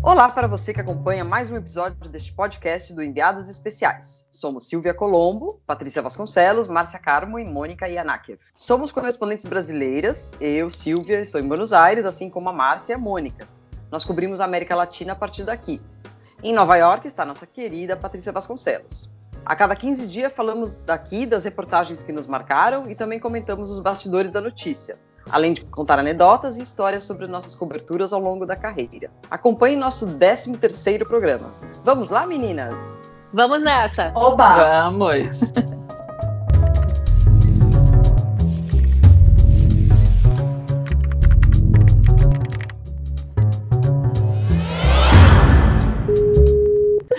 Olá para você que acompanha mais um episódio deste podcast do Enviadas Especiais. Somos Silvia Colombo, Patrícia Vasconcelos, Márcia Carmo e Mônica Yanakev. Somos correspondentes brasileiras, eu, Silvia, estou em Buenos Aires, assim como a Márcia e a Mônica. Nós cobrimos a América Latina a partir daqui. Em Nova York está nossa querida Patrícia Vasconcelos. A cada 15 dias falamos daqui das reportagens que nos marcaram e também comentamos os bastidores da notícia, além de contar anedotas e histórias sobre nossas coberturas ao longo da carreira. Acompanhe nosso 13º programa. Vamos lá, meninas? Vamos nessa! Oba! Vamos!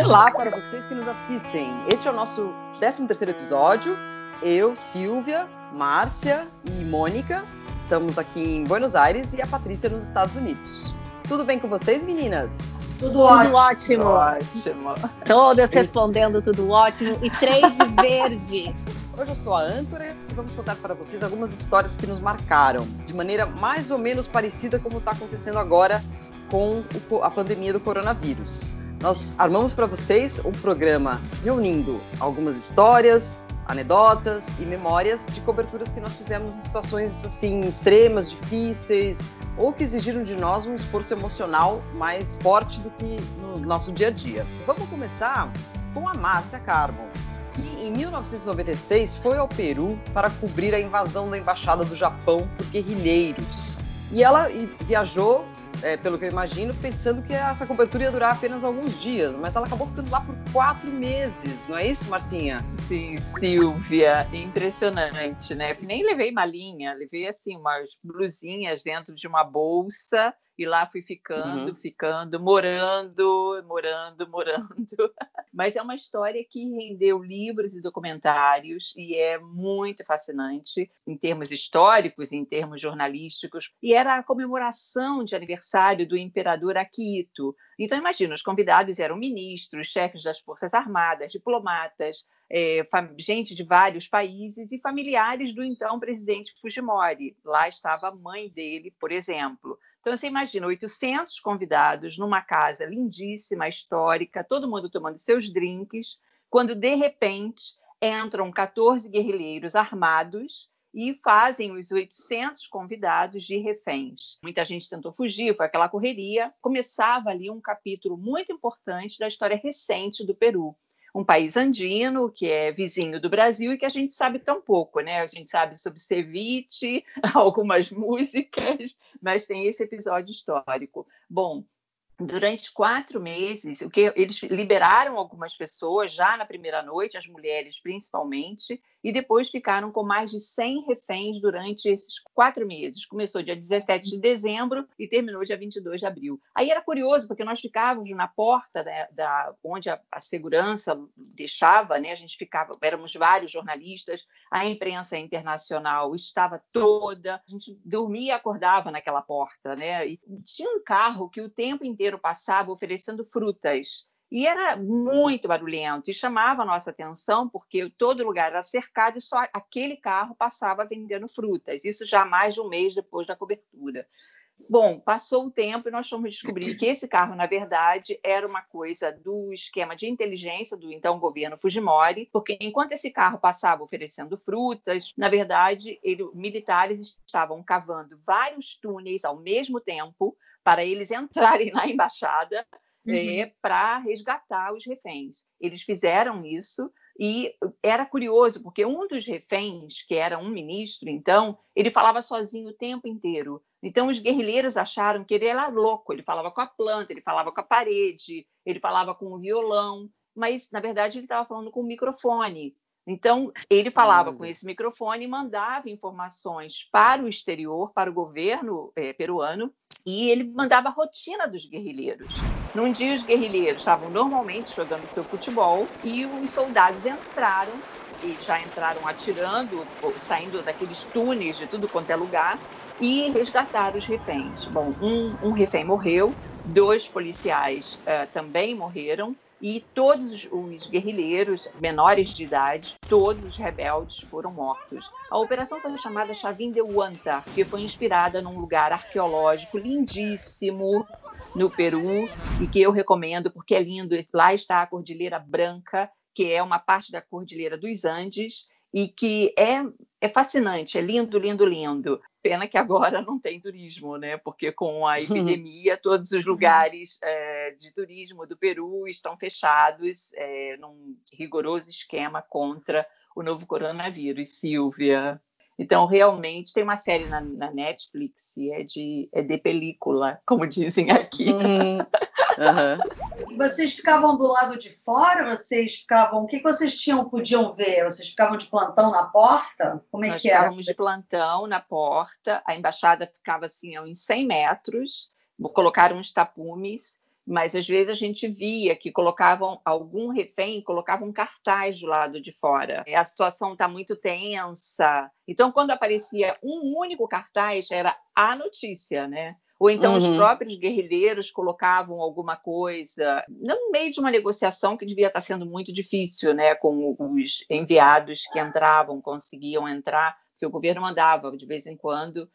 Olá para vocês que nos assistem. Este é o nosso 13º episódio. Eu, Silvia, Márcia e Mônica estamos aqui em Buenos Aires e a Patrícia nos Estados Unidos. Tudo bem com vocês, meninas? Tudo ótimo. Tudo ótimo. Ótimo. Todas respondendo tudo ótimo e três de verde. Hoje eu sou a âncora e vamos contar para vocês algumas histórias que nos marcaram, de maneira mais ou menos parecida como está acontecendo agora com a pandemia do coronavírus nós armamos para vocês um programa reunindo algumas histórias, anedotas e memórias de coberturas que nós fizemos em situações assim extremas, difíceis ou que exigiram de nós um esforço emocional mais forte do que no nosso dia a dia. Vamos começar com a Márcia Carbon, que em 1996 foi ao Peru para cobrir a invasão da embaixada do Japão por guerrilheiros. E ela viajou é, pelo que eu imagino, pensando que essa cobertura ia durar apenas alguns dias, mas ela acabou ficando lá por quatro meses, não é isso, Marcinha? Sim, Silvia, impressionante, né? Nem levei malinha, levei assim umas blusinhas dentro de uma bolsa e lá fui ficando, uhum. ficando, morando, morando, morando. Mas é uma história que rendeu livros e documentários e é muito fascinante em termos históricos, em termos jornalísticos. E era a comemoração de aniversário do imperador Akito. Então, imagina, os convidados eram ministros, chefes das Forças Armadas, diplomatas, é, gente de vários países e familiares do então presidente Fujimori. Lá estava a mãe dele, por exemplo. Então, você imagina 800 convidados numa casa lindíssima, histórica, todo mundo tomando seus drinks, quando de repente entram 14 guerrilheiros armados e fazem os 800 convidados de reféns. Muita gente tentou fugir, foi aquela correria. Começava ali um capítulo muito importante da história recente do Peru um país andino, que é vizinho do Brasil e que a gente sabe tão pouco, né? A gente sabe sobre ceviche, algumas músicas, mas tem esse episódio histórico. Bom, durante quatro meses, o que eles liberaram algumas pessoas já na primeira noite, as mulheres principalmente, e depois ficaram com mais de 100 reféns durante esses quatro meses. Começou dia 17 de dezembro e terminou dia 22 de abril. Aí era curioso, porque nós ficávamos na porta da, da onde a, a, segurança deixava, né? a gente ficava, éramos vários jornalistas, a imprensa internacional estava toda, a gente dormia e acordava naquela porta. Né? E tinha um carro que o tempo inteiro passava oferecendo frutas e era muito barulhento e chamava a nossa atenção porque todo lugar era cercado e só aquele carro passava vendendo frutas. Isso já mais de um mês depois da cobertura. Bom, passou o tempo e nós fomos descobrir que esse carro, na verdade, era uma coisa do esquema de inteligência do então governo Fujimori, porque enquanto esse carro passava oferecendo frutas, na verdade, ele, militares estavam cavando vários túneis ao mesmo tempo para eles entrarem na embaixada uhum. é, para resgatar os reféns. Eles fizeram isso e era curioso, porque um dos reféns, que era um ministro, então, ele falava sozinho o tempo inteiro. Então, os guerrilheiros acharam que ele era louco, ele falava com a planta, ele falava com a parede, ele falava com o violão, mas, na verdade, ele estava falando com o microfone. Então, ele falava com esse microfone e mandava informações para o exterior, para o governo é, peruano, e ele mandava a rotina dos guerrilheiros. Num dia, os guerrilheiros estavam normalmente jogando seu futebol e os soldados entraram, e já entraram atirando, saindo daqueles túneis de tudo quanto é lugar, e resgataram os reféns. Bom, um, um refém morreu, dois policiais uh, também morreram, e todos os guerrilheiros menores de idade, todos os rebeldes foram mortos. A operação foi chamada Chavin de Huanta, que foi inspirada num lugar arqueológico lindíssimo, no Peru e que eu recomendo porque é lindo. Lá está a Cordilheira Branca, que é uma parte da Cordilheira dos Andes e que é, é fascinante, é lindo, lindo, lindo. Pena que agora não tem turismo, né? Porque com a epidemia, todos os lugares é, de turismo do Peru estão fechados é, num rigoroso esquema contra o novo coronavírus, Silvia. Então, realmente, tem uma série na, na Netflix, é de, é de película, como dizem aqui. Uhum. Uhum. Vocês ficavam do lado de fora? Vocês ficavam. O que vocês tinham, podiam ver? Vocês ficavam de plantão na porta? Como é Nós que era? Ficávamos de plantão na porta, a embaixada ficava assim a uns 100 metros, colocaram uns tapumes mas às vezes a gente via que colocavam algum refém, colocavam um cartaz do lado de fora. A situação está muito tensa. Então, quando aparecia um único cartaz, era a notícia, né? Ou então uhum. os próprios guerrilheiros colocavam alguma coisa no meio de uma negociação que devia estar sendo muito difícil, né? Com os enviados que entravam, conseguiam entrar, porque o governo mandava de vez em quando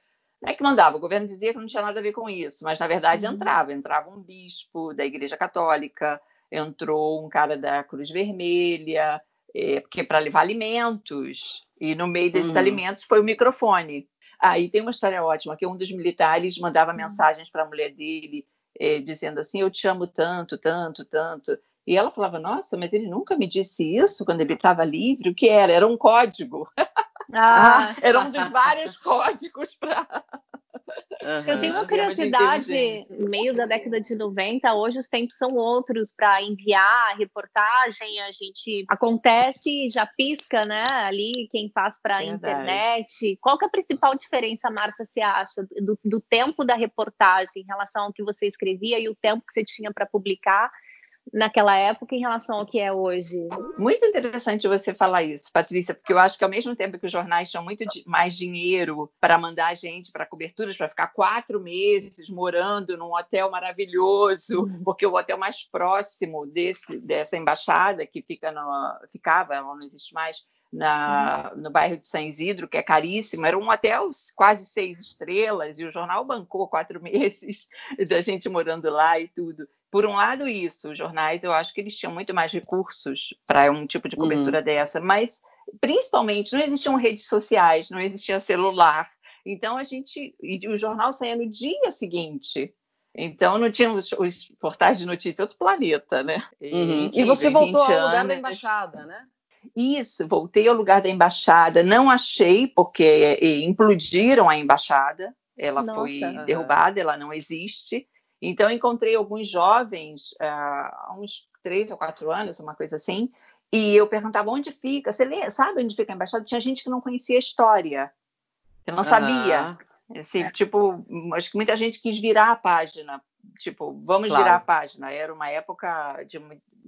não é que mandava, o governo dizia que não tinha nada a ver com isso, mas na verdade uhum. entrava. Entrava um bispo da Igreja Católica, entrou um cara da Cruz Vermelha, é, porque para levar alimentos. E no meio desses uhum. alimentos foi o microfone. Aí ah, tem uma história ótima, que um dos militares mandava uhum. mensagens para a mulher dele, é, dizendo assim, eu te amo tanto, tanto, tanto. E ela falava, nossa, mas ele nunca me disse isso quando ele estava livre. O que era? Era um código. Ah. Era um dos vários códigos para. Uhum. Eu tenho uma curiosidade, meio da década de 90, hoje os tempos são outros para enviar reportagem, a gente acontece, já pisca, né? Ali quem faz para a internet. Qual que é a principal diferença, Márcia, você acha, do, do tempo da reportagem em relação ao que você escrevia e o tempo que você tinha para publicar? Naquela época em relação ao que é hoje. Muito interessante você falar isso, Patrícia, porque eu acho que ao mesmo tempo que os jornais tinham muito mais dinheiro para mandar a gente para coberturas, para ficar quatro meses morando num hotel maravilhoso, porque o hotel mais próximo desse, dessa embaixada, que fica no, ficava, ela não existe mais, na, uhum. no bairro de São Isidro, que é caríssimo, era um hotel quase seis estrelas, e o jornal bancou quatro meses da gente morando lá e tudo. Por um lado, isso, os jornais, eu acho que eles tinham muito mais recursos para um tipo de cobertura uhum. dessa, mas principalmente não existiam redes sociais, não existia celular. Então a gente. E o jornal saía no dia seguinte. Então não tinha os, os portais de notícia, outro planeta, né? Uhum. E, e você voltou ao anos, lugar da embaixada, né? Isso, voltei ao lugar da embaixada, não achei, porque implodiram a embaixada, ela Nossa. foi derrubada, ela não existe. Então, encontrei alguns jovens, uh, há uns três ou quatro anos, uma coisa assim, e eu perguntava onde fica. Você lê, sabe onde fica a embaixada? Tinha gente que não conhecia a história, que não sabia. Assim, é. Tipo, acho que muita gente quis virar a página. Tipo, vamos claro. virar a página. Era uma época de,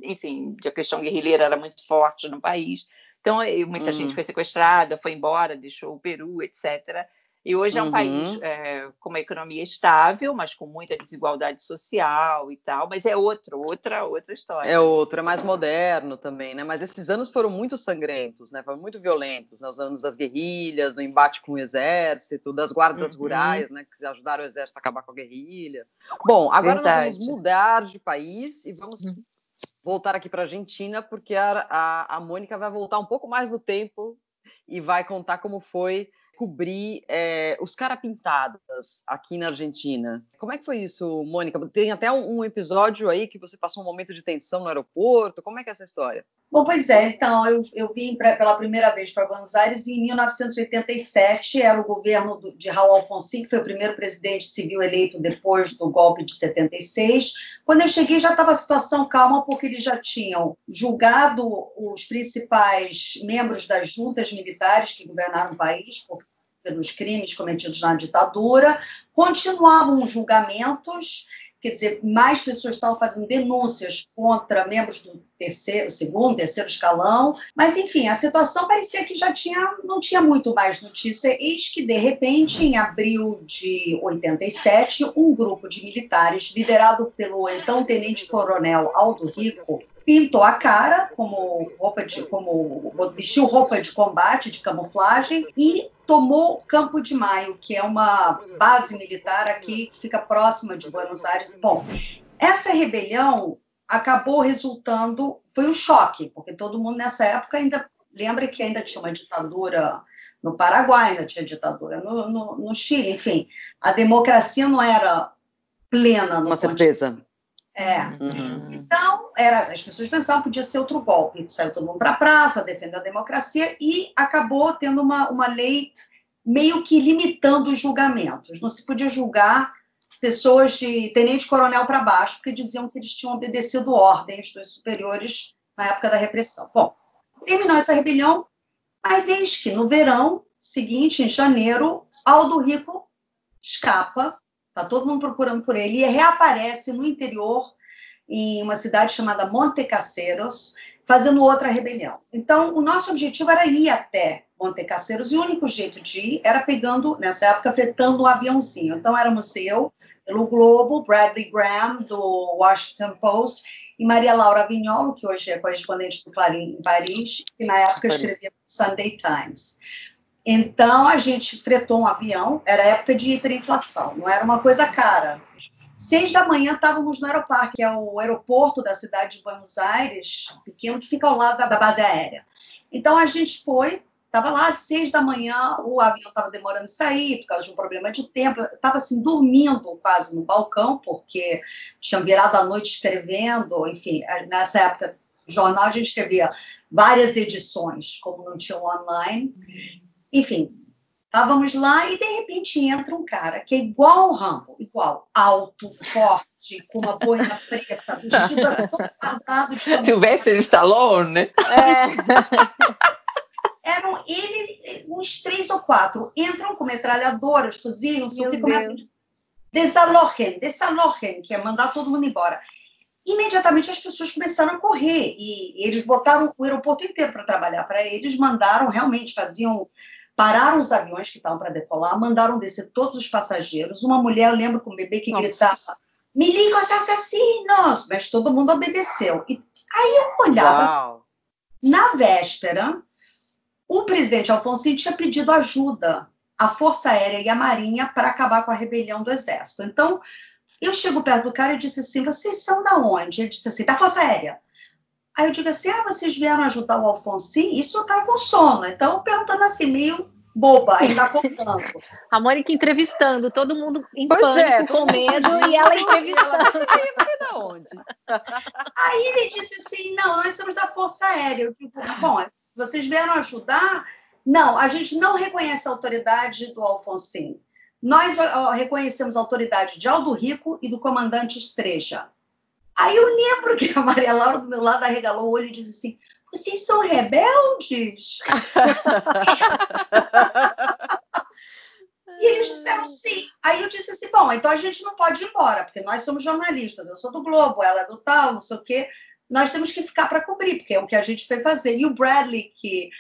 enfim, de a questão guerrilheira era muito forte no país. Então, muita gente foi sequestrada, foi embora, deixou o Peru, etc. E hoje é um país é, com uma economia estável, mas com muita desigualdade social e tal, mas é outro, outra, outra história. É outro, é mais moderno também, né? Mas esses anos foram muito sangrentos, né? Foram muito violentos, né? Os anos das guerrilhas, do embate com o exército, das guardas uhum. rurais, né? Que ajudaram o exército a acabar com a guerrilha. Bom, agora Verdade. nós vamos mudar de país e vamos uhum. voltar aqui para a Argentina, porque a, a, a Mônica vai voltar um pouco mais no tempo e vai contar como foi cobrir é, os carapintadas aqui na Argentina. Como é que foi isso, Mônica? Tem até um, um, episódio aí que você passou um momento de tensão no aeroporto. Como é que é essa história? Bom, pois é. Então, eu, eu vim pra, pela primeira vez para Buenos Aires em 1987. Era o governo do, de Raul Alfonsin, que foi o primeiro presidente civil eleito depois do golpe de 76. Quando eu cheguei, já estava a situação calma, porque eles já tinham julgado os principais membros das juntas militares que governaram o país pelos crimes cometidos na ditadura, continuavam os julgamentos, quer dizer, mais pessoas estavam fazendo denúncias contra membros do terceiro, segundo, terceiro escalão, mas enfim, a situação parecia que já tinha, não tinha muito mais notícia, eis que de repente, em abril de 87, um grupo de militares liderado pelo então tenente-coronel Aldo Rico pintou a cara como roupa de como vestiu roupa de combate de camuflagem e tomou Campo de Maio, que é uma base militar aqui que fica próxima de Buenos Aires. Bom, essa rebelião acabou resultando foi um choque, porque todo mundo nessa época ainda lembra que ainda tinha uma ditadura no Paraguai, ainda tinha ditadura no, no, no Chile, enfim, a democracia não era plena. Uma certeza. É. Uhum. Então, era, as pessoas pensavam que podia ser outro golpe. Saiu todo mundo para a praça, defendendo a democracia, e acabou tendo uma, uma lei meio que limitando os julgamentos. Não se podia julgar pessoas de tenente-coronel para baixo, porque diziam que eles tinham obedecido ordens dos superiores na época da repressão. Bom, terminou essa rebelião, mas eis que no verão seguinte, em janeiro, Aldo Rico escapa Está todo mundo procurando por ele e reaparece no interior, em uma cidade chamada Monte Caseros, fazendo outra rebelião. Então, o nosso objetivo era ir até Monte Caseros e o único jeito de ir era pegando, nessa época, fretando um aviãozinho. Então, éramos eu, pelo Globo, Bradley Graham, do Washington Post, e Maria Laura Vignolo, que hoje é correspondente do Clarim em Paris, que na época escrevia Sunday Times. Então, a gente fretou um avião, era época de hiperinflação, não era uma coisa cara. Seis da manhã estávamos no aeroparque, que é o aeroporto da cidade de Buenos Aires, pequeno, que fica ao lado da base aérea. Então, a gente foi, estava lá às seis da manhã, o avião estava demorando a sair por causa de um problema de tempo. Estava assim, dormindo quase no balcão, porque tinham virado a noite escrevendo, enfim, nessa época, jornal a gente escrevia várias edições, como não tinha online. Enfim, estávamos lá e de repente entra um cara que é igual ao Rambo, igual, alto, forte, com uma boina preta, vestido todo de Silvestre Stallone, né? É. Eram ele, uns três ou quatro, entram com metralhadoras, fuzis, não sei o que, começam a dizer desalojen, desalojen, que é mandar todo mundo embora. Imediatamente as pessoas começaram a correr e eles botaram o aeroporto inteiro para trabalhar para eles, mandaram realmente, faziam pararam os aviões que estavam para decolar, mandaram descer todos os passageiros. Uma mulher, eu lembro com um bebê que Nossa. gritava: Me liga os assassinos! Mas todo mundo obedeceu. E aí eu olhava. Assim, na véspera, o presidente Alfonso tinha pedido ajuda à Força Aérea e à Marinha para acabar com a rebelião do Exército. Então, eu chego perto do cara e disse assim: Vocês são da onde? Ele disse assim: Da Força Aérea. Aí eu digo assim: ah, vocês vieram ajudar o Alfonsin? Isso eu estava com sono. Então, perguntando assim, meio boba, aí tá contando. A Mônica entrevistando, todo mundo em pois pânico, é, com medo, e ela entrevistando. Você da onde? Aí ele disse assim: não, nós somos da Força Aérea. Eu digo, bom, vocês vieram ajudar? Não, a gente não reconhece a autoridade do Alfonsin. Nós reconhecemos a autoridade de Aldo Rico e do comandante Estreja. Aí eu lembro que a Maria Laura do meu lado arregalou o olho e disse assim: vocês são rebeldes? e eles disseram sim. Aí eu disse assim: bom, então a gente não pode ir embora, porque nós somos jornalistas, eu sou do Globo, ela é do tal, não sei o quê. Nós temos que ficar para cobrir, porque é o que a gente foi fazer. E o Bradley, que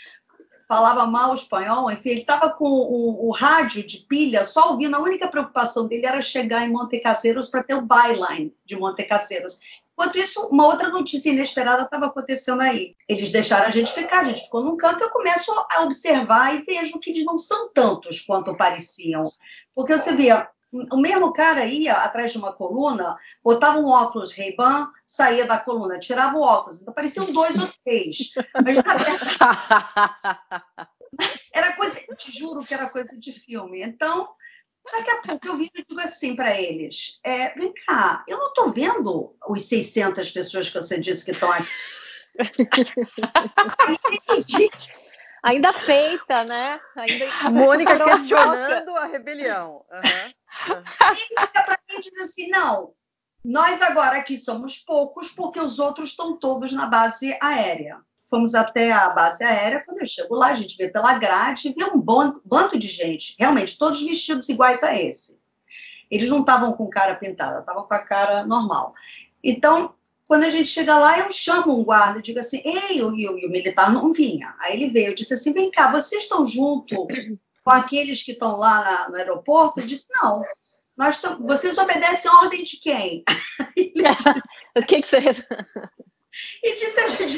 falava mal espanhol, enfim, ele estava com o, o, rádio de pilha só ouvindo, a única preocupação dele era chegar em Monte Caseros para ter o byline de Monte Caseros. Enquanto isso, uma outra notícia inesperada estava acontecendo aí. Eles deixaram a gente ficar, a gente ficou num canto, eu começo a observar e vejo que eles não são tantos quanto pareciam. Porque você via, o mesmo cara ia atrás de uma coluna, botava um óculos Ray-Ban, saía da coluna, tirava o óculos. Então pareciam dois ou três. Mas era coisa, te juro que era coisa de filme. Então, daqui a pouco eu vi e digo assim para eles: é, vem cá, eu não estou vendo os 600 pessoas que você disse que estão aqui. Ainda feita, né? Ainda... Mônica questionando a rebelião. Uhum. Mim diz assim: não, nós agora aqui somos poucos porque os outros estão todos na base aérea. Fomos até a base aérea. Quando eu chego lá, a gente vê pela grade, vê um bando de gente, realmente, todos vestidos iguais a esse. Eles não estavam com cara pintada, estavam com a cara normal. Então, quando a gente chega lá, eu chamo um guarda e digo assim: Ei, o, e o militar não vinha. Aí ele veio, eu disse assim: Vem cá, vocês estão junto com aqueles que estão lá na, no aeroporto? Eu disse: Não. Nós vocês obedecem a ordem de quem? o que, que você. e disse a gente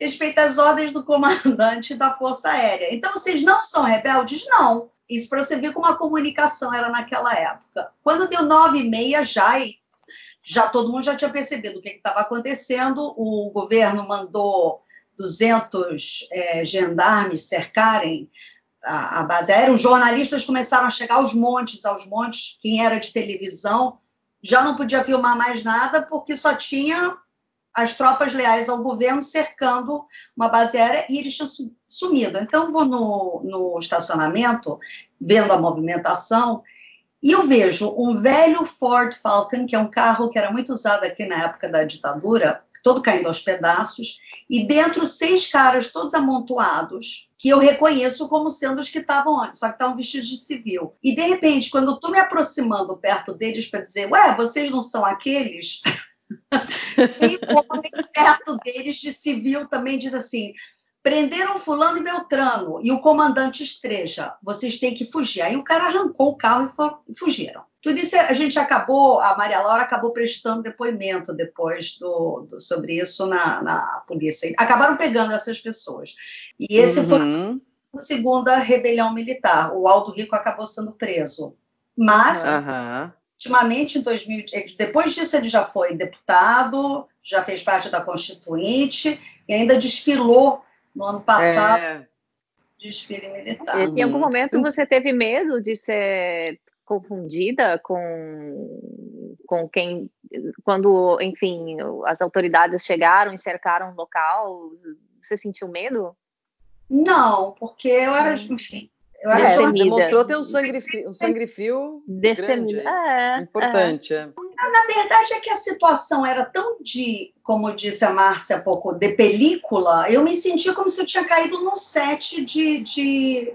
respeita as ordens do comandante da Força Aérea. Então, vocês não são rebeldes? Não. Isso para você ver como a comunicação era naquela época. Quando deu nove e meia já, já todo mundo já tinha percebido o que estava acontecendo, o governo mandou 200 é, gendarmes cercarem a, a base aérea, os jornalistas começaram a chegar aos montes, aos montes, quem era de televisão já não podia filmar mais nada, porque só tinha as tropas leais ao governo cercando uma base aérea e eles tinham sumido. Então, vou no, no estacionamento, vendo a movimentação, e eu vejo um velho Ford Falcon, que é um carro que era muito usado aqui na época da ditadura, todo caindo aos pedaços, e dentro seis caras todos amontoados, que eu reconheço como sendo os que estavam antes, só que estavam vestidos de civil. E de repente, quando eu estou me aproximando perto deles para dizer, ué, vocês não são aqueles? e o homem perto deles de civil também diz assim: prenderam fulano e Beltrano e o comandante Estreja, vocês têm que fugir. Aí o cara arrancou o carro e, for, e fugiram. Tudo isso a gente acabou, a Maria Laura acabou prestando depoimento depois do, do sobre isso na, na polícia. Acabaram pegando essas pessoas. E esse uhum. foi a segunda rebelião militar. O Aldo Rico acabou sendo preso. Mas, uhum. ultimamente, em 2000, depois disso, ele já foi deputado, já fez parte da Constituinte e ainda desfilou no ano passado. É desfile militar. Em algum momento você teve medo de ser confundida com, com quem, quando, enfim, as autoridades chegaram e cercaram o local, você sentiu medo? Não, porque eu era, enfim, eu era é, demonstrou ter um sangue frio, um sangue frio grande, é, importante. É. Na verdade é que a situação era tão de, como disse a Márcia há pouco, de película, eu me sentia como se eu tinha caído num set de, de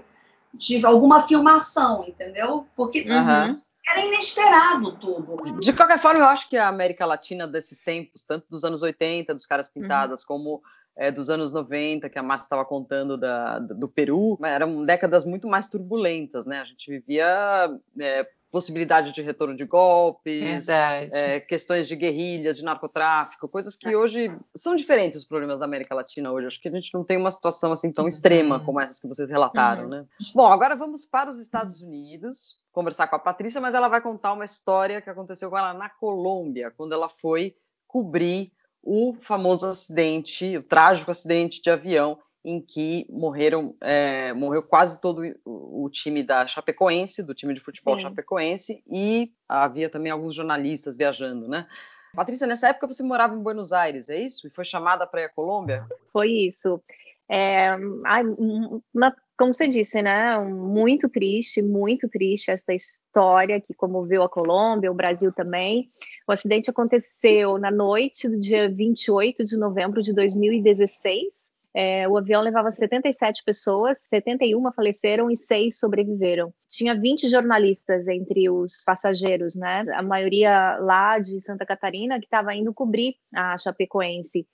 de alguma filmação, entendeu? Porque uhum. era inesperado tudo. De qualquer forma, eu acho que a América Latina desses tempos, tanto dos anos 80, dos caras pintadas, uhum. como é, dos anos 90, que a Márcia estava contando da, do Peru, eram décadas muito mais turbulentas, né? A gente vivia é, possibilidade de retorno de golpes, é, questões de guerrilhas, de narcotráfico, coisas que hoje são diferentes os problemas da América Latina hoje. Acho que a gente não tem uma situação assim tão extrema uhum. como essas que vocês relataram, uhum. né? Bom, agora vamos para os Estados Unidos conversar com a Patrícia, mas ela vai contar uma história que aconteceu com ela na Colômbia, quando ela foi cobrir o famoso acidente, o trágico acidente de avião em que morreram, é, morreu quase todo o, o, time da Chapecoense, do time de futebol Sim. Chapecoense, e havia também alguns jornalistas viajando, né? Patrícia, nessa época você morava em Buenos Aires, é isso? E foi chamada para ir à Colômbia? Foi isso. É, uma, como você disse, né? Muito triste, muito triste essa história que comoveu a Colômbia, o Brasil também. O acidente aconteceu na noite do dia 28 de novembro de 2016 é, o avião levava 77 pessoas, 71 faleceram e 6 sobreviveram. Tinha 20 jornalistas entre os passageiros, né? A maioria lá de Santa Catarina que estava indo cobrir a Chapecoense.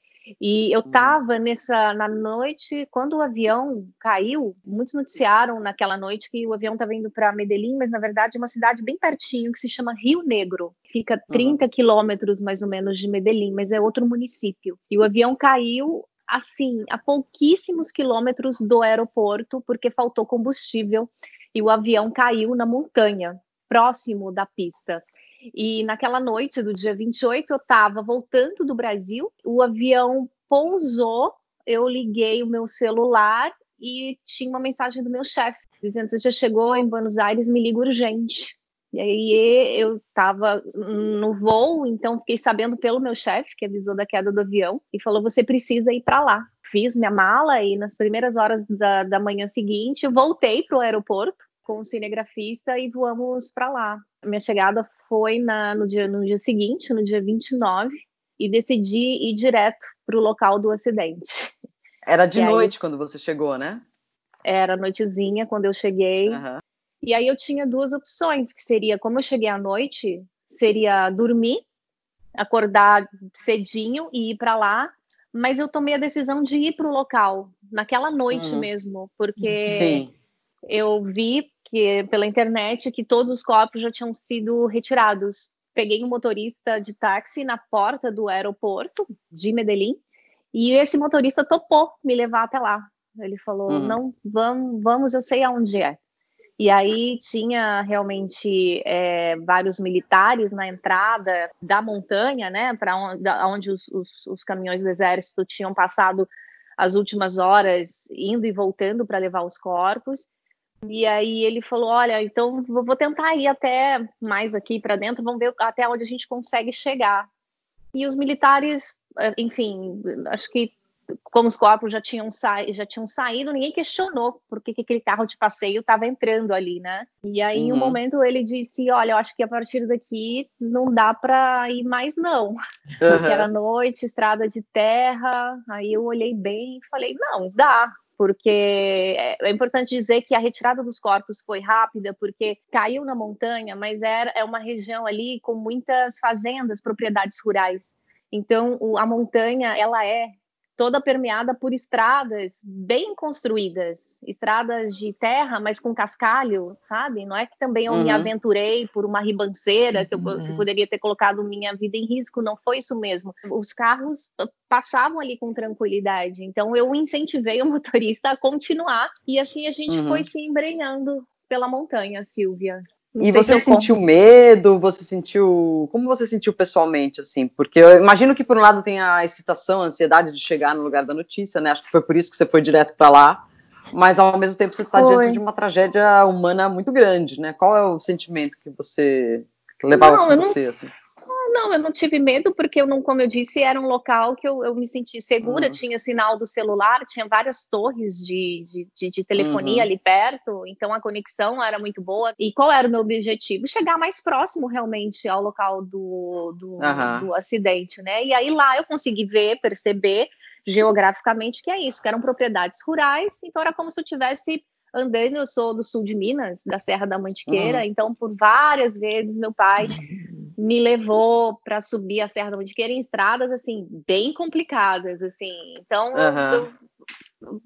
E eu estava nessa na noite quando o avião caiu. Muitos noticiaram naquela noite que o avião estava indo para Medellín, mas na verdade é uma cidade bem pertinho que se chama Rio Negro. Fica 30 uhum. quilômetros mais ou menos de Medellín, mas é outro município. E o avião caiu assim, a pouquíssimos quilômetros do aeroporto, porque faltou combustível e o avião caiu na montanha, próximo da pista. E naquela noite do dia 28, eu estava voltando do Brasil, o avião pousou, eu liguei o meu celular e tinha uma mensagem do meu chefe, dizendo: Você já chegou em Buenos Aires, me liga urgente. E aí eu estava no voo, então fiquei sabendo pelo meu chefe, que avisou da queda do avião, e falou: você precisa ir para lá. Fiz minha mala e nas primeiras horas da, da manhã seguinte voltei para o aeroporto com o cinegrafista e voamos para lá. Minha chegada foi na, no, dia, no dia seguinte, no dia 29, e decidi ir direto para o local do acidente. Era de e noite aí, quando você chegou, né? Era noitezinha quando eu cheguei. Uhum. E aí eu tinha duas opções, que seria, como eu cheguei à noite, seria dormir, acordar cedinho e ir para lá, mas eu tomei a decisão de ir para o local, naquela noite uhum. mesmo, porque Sim. eu vi que pela internet que todos os corpos já tinham sido retirados. Peguei um motorista de táxi na porta do aeroporto de Medellín E esse motorista topou me levar até lá. Ele falou: uhum. não, vamos, vamos, eu sei aonde é. E aí tinha realmente é, vários militares na entrada da montanha, né, para onde, onde os, os, os, caminhões do exército tinham passado as últimas horas indo e voltando para levar os corpos. E aí ele falou: Olha, então vou tentar ir até mais aqui para dentro, vamos ver até onde a gente consegue chegar. E os militares, eh, enfim, acho que como os corpos já tinham, já tinham saído, ninguém questionou por que, que aquele carro de passeio estava entrando ali, né? E aí, uhum. em um uhum. momento, ele disse: Olha, eu acho que a partir daqui não dá para ir mais, não. Uhum. Porque era noite, estrada de terra. Aí eu olhei bem e falei: Não, dá. Porque é, é importante dizer que a retirada dos corpos foi rápida, porque caiu na montanha, mas era, é uma região ali com muitas fazendas, propriedades rurais. Então, o, a montanha, ela é toda permeada por estradas bem construídas, estradas de terra, mas com cascalho, sabe? Não é que também eu uhum. me aventurei por uma ribanceira que eu, uhum. que poderia ter colocado minha vida em risco, não foi isso mesmo. Os carros passavam ali com tranquilidade, então eu incentivei o motorista a continuar e assim a gente uhum. foi se embrenhando pela montanha, Silvia. Não e você sentiu como. medo? Você sentiu. Como você sentiu pessoalmente, assim? Porque eu imagino que, por um lado, tem a excitação, a ansiedade de chegar no lugar da notícia, né? Acho que foi por isso que você foi direto para lá. Mas, ao mesmo tempo, você está diante de uma tragédia humana muito grande, né? Qual é o sentimento que você. que levava não, você, não... assim? Não, eu não tive medo, porque eu não, como eu disse, era um local que eu, eu me senti segura, uhum. tinha sinal do celular, tinha várias torres de, de, de, de telefonia uhum. ali perto, então a conexão era muito boa. E qual era o meu objetivo? Chegar mais próximo realmente ao local do, do, uhum. do acidente, né? E aí lá eu consegui ver, perceber geograficamente que é isso, que eram propriedades rurais, então era como se eu tivesse andando, eu sou do sul de Minas, da Serra da Mantiqueira, uhum. então por várias vezes meu pai me levou para subir a Serra da Mantiqueira em estradas assim bem complicadas assim. Então uhum. eu,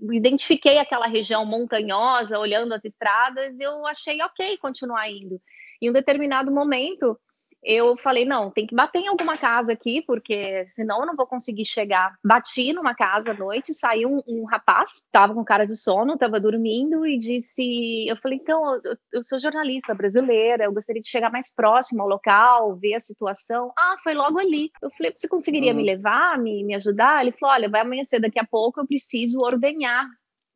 eu, identifiquei aquela região montanhosa, olhando as estradas, eu achei ok continuar indo. Em um determinado momento, eu falei, não, tem que bater em alguma casa aqui, porque senão eu não vou conseguir chegar. Bati numa casa à noite, saiu um, um rapaz, tava com cara de sono, tava dormindo e disse, eu falei, então, eu, eu, sou jornalista brasileira, eu gostaria de chegar mais próximo ao local, ver a situação. Ah, foi logo ali. Eu falei, você conseguiria uhum. me levar, me, me ajudar? Ele falou, olha, vai amanhecer daqui a pouco, eu preciso ordenhar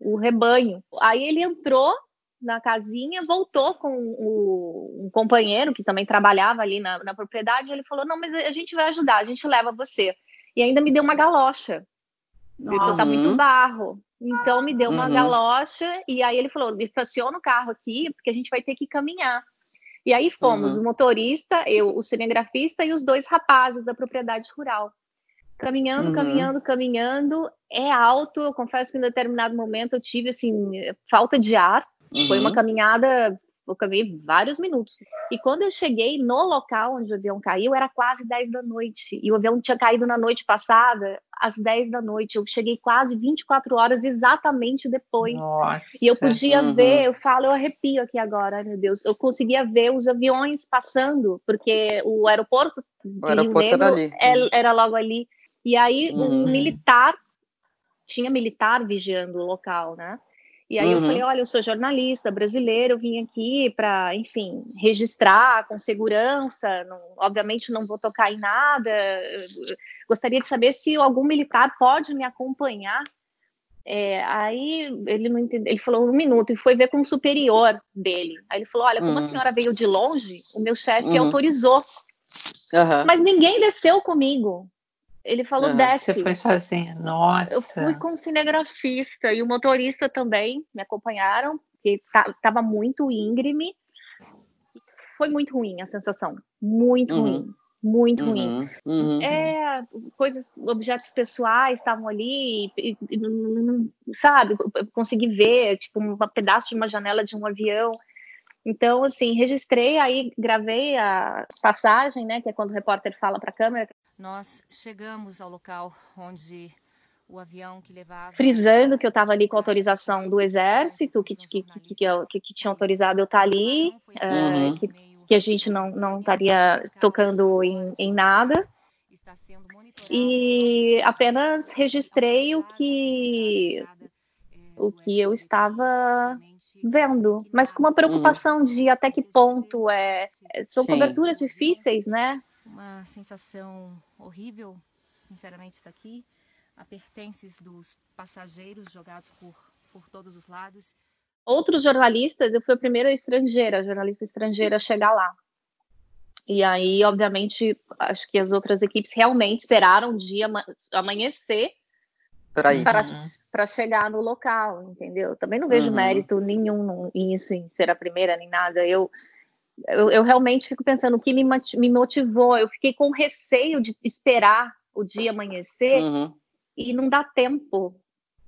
o rebanho. Aí ele entrou na casinha, voltou com o, um companheiro que também trabalhava ali na, na propriedade. ele falou: Não, mas a gente vai ajudar, a gente leva você. E ainda me deu uma galocha. Porque tá muito barro. Então me deu uma uhum. galocha. E aí ele falou: estaciona o carro aqui, porque a gente vai ter que caminhar. E aí fomos, uhum. o motorista, eu, o cinegrafista e os dois rapazes da propriedade rural. Caminhando, uhum. caminhando, caminhando. É alto, eu confesso que em determinado momento eu tive assim, falta de ar. Uhum. Foi uma uhum. caminhada, eu caminhei vários minutos. E quando eu cheguei no local onde o avião caiu, era quase 10 da noite. E o avião tinha caído na noite passada, às 10 da noite. Eu cheguei quase 24 horas exatamente depois. Nossa. E eu podia uhum. ver, eu falo, eu arrepio aqui agora, ai meu Deus. Eu conseguia ver os aviões passando, porque o aeroporto, o aeroporto era, ali. É, era logo ali. E aí, uhum. um militar, tinha militar vigiando o local, né? E aí uhum. eu falei, olha, eu sou jornalista brasileiro, vim aqui para, enfim, registrar com segurança, não, obviamente não vou tocar em nada, gostaria de saber se algum militar pode me acompanhar. É, aí ele não entendeu, ele falou um minuto e foi ver com o superior dele. Aí ele falou, olha, como uhum. a senhora veio de longe, o meu chefe uhum. autorizou. Mas ninguém desceu comigo. Ele falou, uhum. desce. Você foi sozinha, nossa. Eu fui com o cinegrafista e o motorista também me acompanharam, porque estava muito íngreme. Foi muito ruim a sensação, muito uhum. ruim, muito uhum. ruim. Uhum. É, coisas, objetos pessoais estavam ali, e, e, sabe? Eu consegui ver, tipo, um pedaço de uma janela de um avião. Então, assim, registrei, aí gravei a passagem, né, que é quando o repórter fala para a câmera, nós chegamos ao local onde o avião que levava. Frisando que eu estava ali com autorização do Exército, que, que, que, que, que tinha autorizado eu estar tá ali, uh, que, que a gente não, não estaria tocando em, em nada. e apenas registrei o que o que eu estava vendo, mas com uma preocupação uhum. de até que ponto é são Sim. coberturas difíceis, né? Uma sensação horrível, sinceramente, daqui, a pertences dos passageiros jogados por por todos os lados. Outros jornalistas, eu fui a primeira estrangeira, jornalista estrangeira a chegar lá. E aí, obviamente, acho que as outras equipes realmente esperaram o dia amanhecer para chegar no local, entendeu? Também não vejo uhum. mérito nenhum nisso, em ser a primeira, nem nada. Eu, eu, eu, realmente fico pensando o que me, me motivou. Eu fiquei com receio de esperar o dia amanhecer uhum. e não dá tempo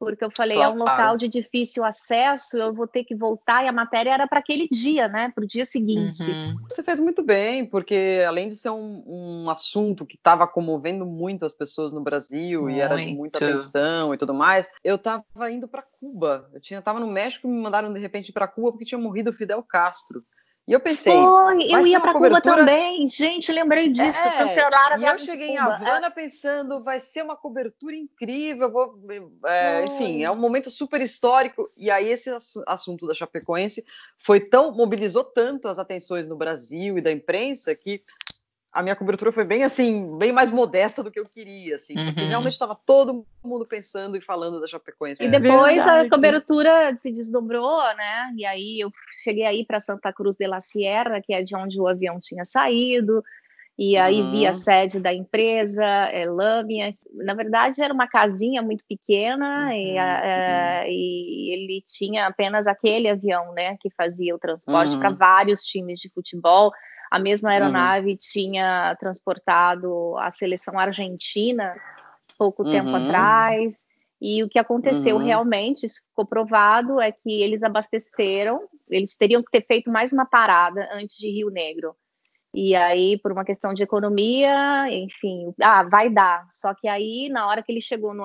porque eu falei, claro. é um local de difícil acesso, eu vou ter que voltar, e a matéria era para aquele dia, né, para o dia seguinte. Uhum. Você fez muito bem, porque além de ser um, um assunto que estava comovendo muito as pessoas no Brasil, muito. e era de muita atenção e tudo mais, eu estava indo para Cuba, eu tinha, tava no México e me mandaram de repente para Cuba porque tinha morrido Fidel Castro. E eu pensei. Foi, eu ia para cobertura... Cuba também. Gente, lembrei disso. É, cancelaram a E eu cheguei em Havana é. pensando, vai ser uma cobertura incrível. Vou, é, enfim, é um momento super histórico. E aí, esse assunto da Chapecoense foi tão. mobilizou tanto as atenções no Brasil e da imprensa que a minha cobertura foi bem assim, bem mais modesta do que eu queria, assim, uhum. porque realmente estava todo mundo pensando e falando da Chapecoense. E depois Verdade. a cobertura se desdobrou, né? E aí eu cheguei aí para Santa Cruz de la Sierra, que é de onde o avião tinha saído. E aí uhum. vi a sede da empresa, é, Lâmia. Na verdade, era uma casinha muito pequena uhum. e, a, é, e, ele tinha apenas aquele avião, né, que fazia o transporte para uhum. vários times de futebol. A mesma aeronave uhum. tinha transportado a seleção argentina pouco uhum. tempo atrás. E o que aconteceu uhum. realmente, isso ficou provado, é que eles abasteceram, eles teriam que ter feito mais uma parada antes de Rio Negro. E aí, por uma questão de economia, enfim, ah, vai dar. Só que aí, na hora que ele chegou no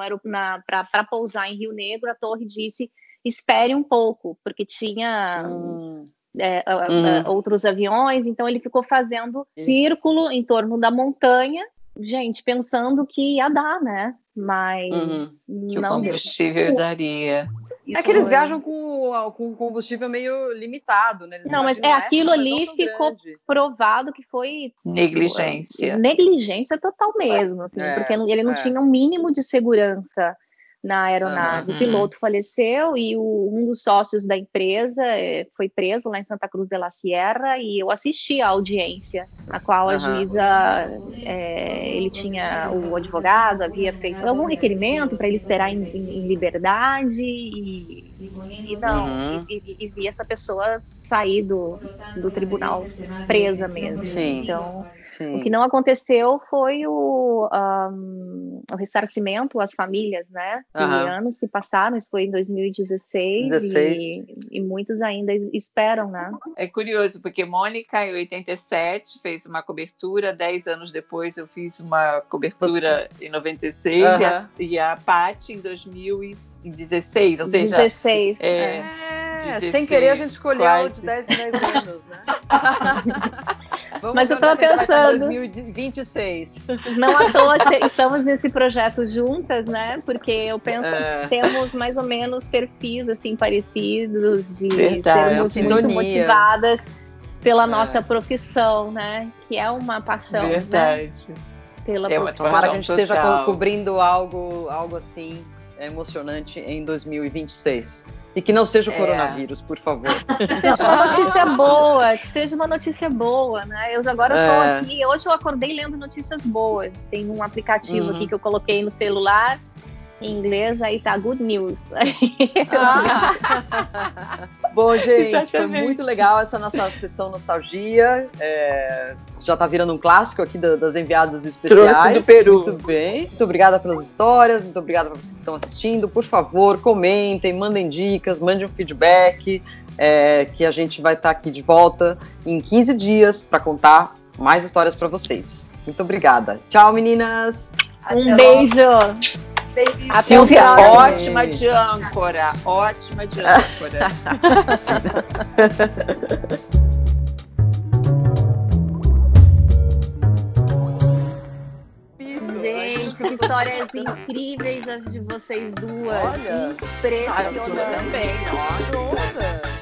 para pousar em Rio Negro, a torre disse: espere um pouco, porque tinha hum é, uhum. outros aviões, então ele ficou fazendo círculo em torno da montanha, gente, pensando que ia dar, né? Mas uhum. não. O combustível daria. Isso é que eles é... viajam com, com combustível meio limitado, né? Eles não, mas é aquilo ali ficou grande. provado que foi negligência. Negligência total mesmo, assim, é, porque ele não é. tinha um mínimo de segurança na aeronave. Uhum. O piloto faleceu e o, um dos sócios da empresa é, foi preso lá em Santa Cruz de la Sierra e eu assisti a audiência, na qual a uhum. juíza, é, ele tinha, o advogado havia feito algum requerimento para ele esperar em, em, em liberdade e, e não, uhum. e, e, vi essa pessoa sair do, do tribunal presa mesmo. Sim. Então, Sim. o que não aconteceu foi o, um, o ressarcimento às famílias, né? Uhum. anos se passaram, isso foi em 2016 e, e, muitos ainda esperam, né? É curioso, porque Mônica, em 87, fez uma cobertura, 10 anos depois eu fiz uma cobertura Você... em 96 uhum. e a, e a Paty em 2016, ou seja... 16, é, é. 16, sem querer a gente escolheu quase. de 10 em 10 anos, né? Vamos Mas eu estava pensando. 2026. Não à toa estamos nesse projeto juntas, né? Porque eu penso é. que temos mais ou menos perfis assim parecidos de Verdade, sermos muito motivadas pela é. nossa profissão, né? Que é uma paixão. Né? Verdade. Né? Pela é profissão. Tomara que a gente total. esteja cobrindo algo, algo assim emocionante em 2026. E que não seja o é. coronavírus, por favor. Que seja uma notícia boa, que seja uma notícia boa, né? Eu agora estou é. aqui, hoje eu acordei lendo notícias boas. Tem um aplicativo uhum. aqui que eu coloquei no celular em inglês, aí tá good news. Ah. Bom, gente, foi muito legal essa nossa sessão nostalgia. É, já tá virando um clássico aqui das enviadas especiais. Trouxe do Peru. Muito bem. Muito obrigada pelas histórias, muito obrigada para vocês que estão assistindo. Por favor, comentem, mandem dicas, mandem um feedback, é, que a gente vai estar tá aqui de volta em 15 dias para contar mais histórias para vocês. Muito obrigada. Tchau, meninas. Um beijo. A Silvia, ótima de âncora, ótima de âncora. histórias incríveis as de vocês duas. Olha, impressionante também, nossa.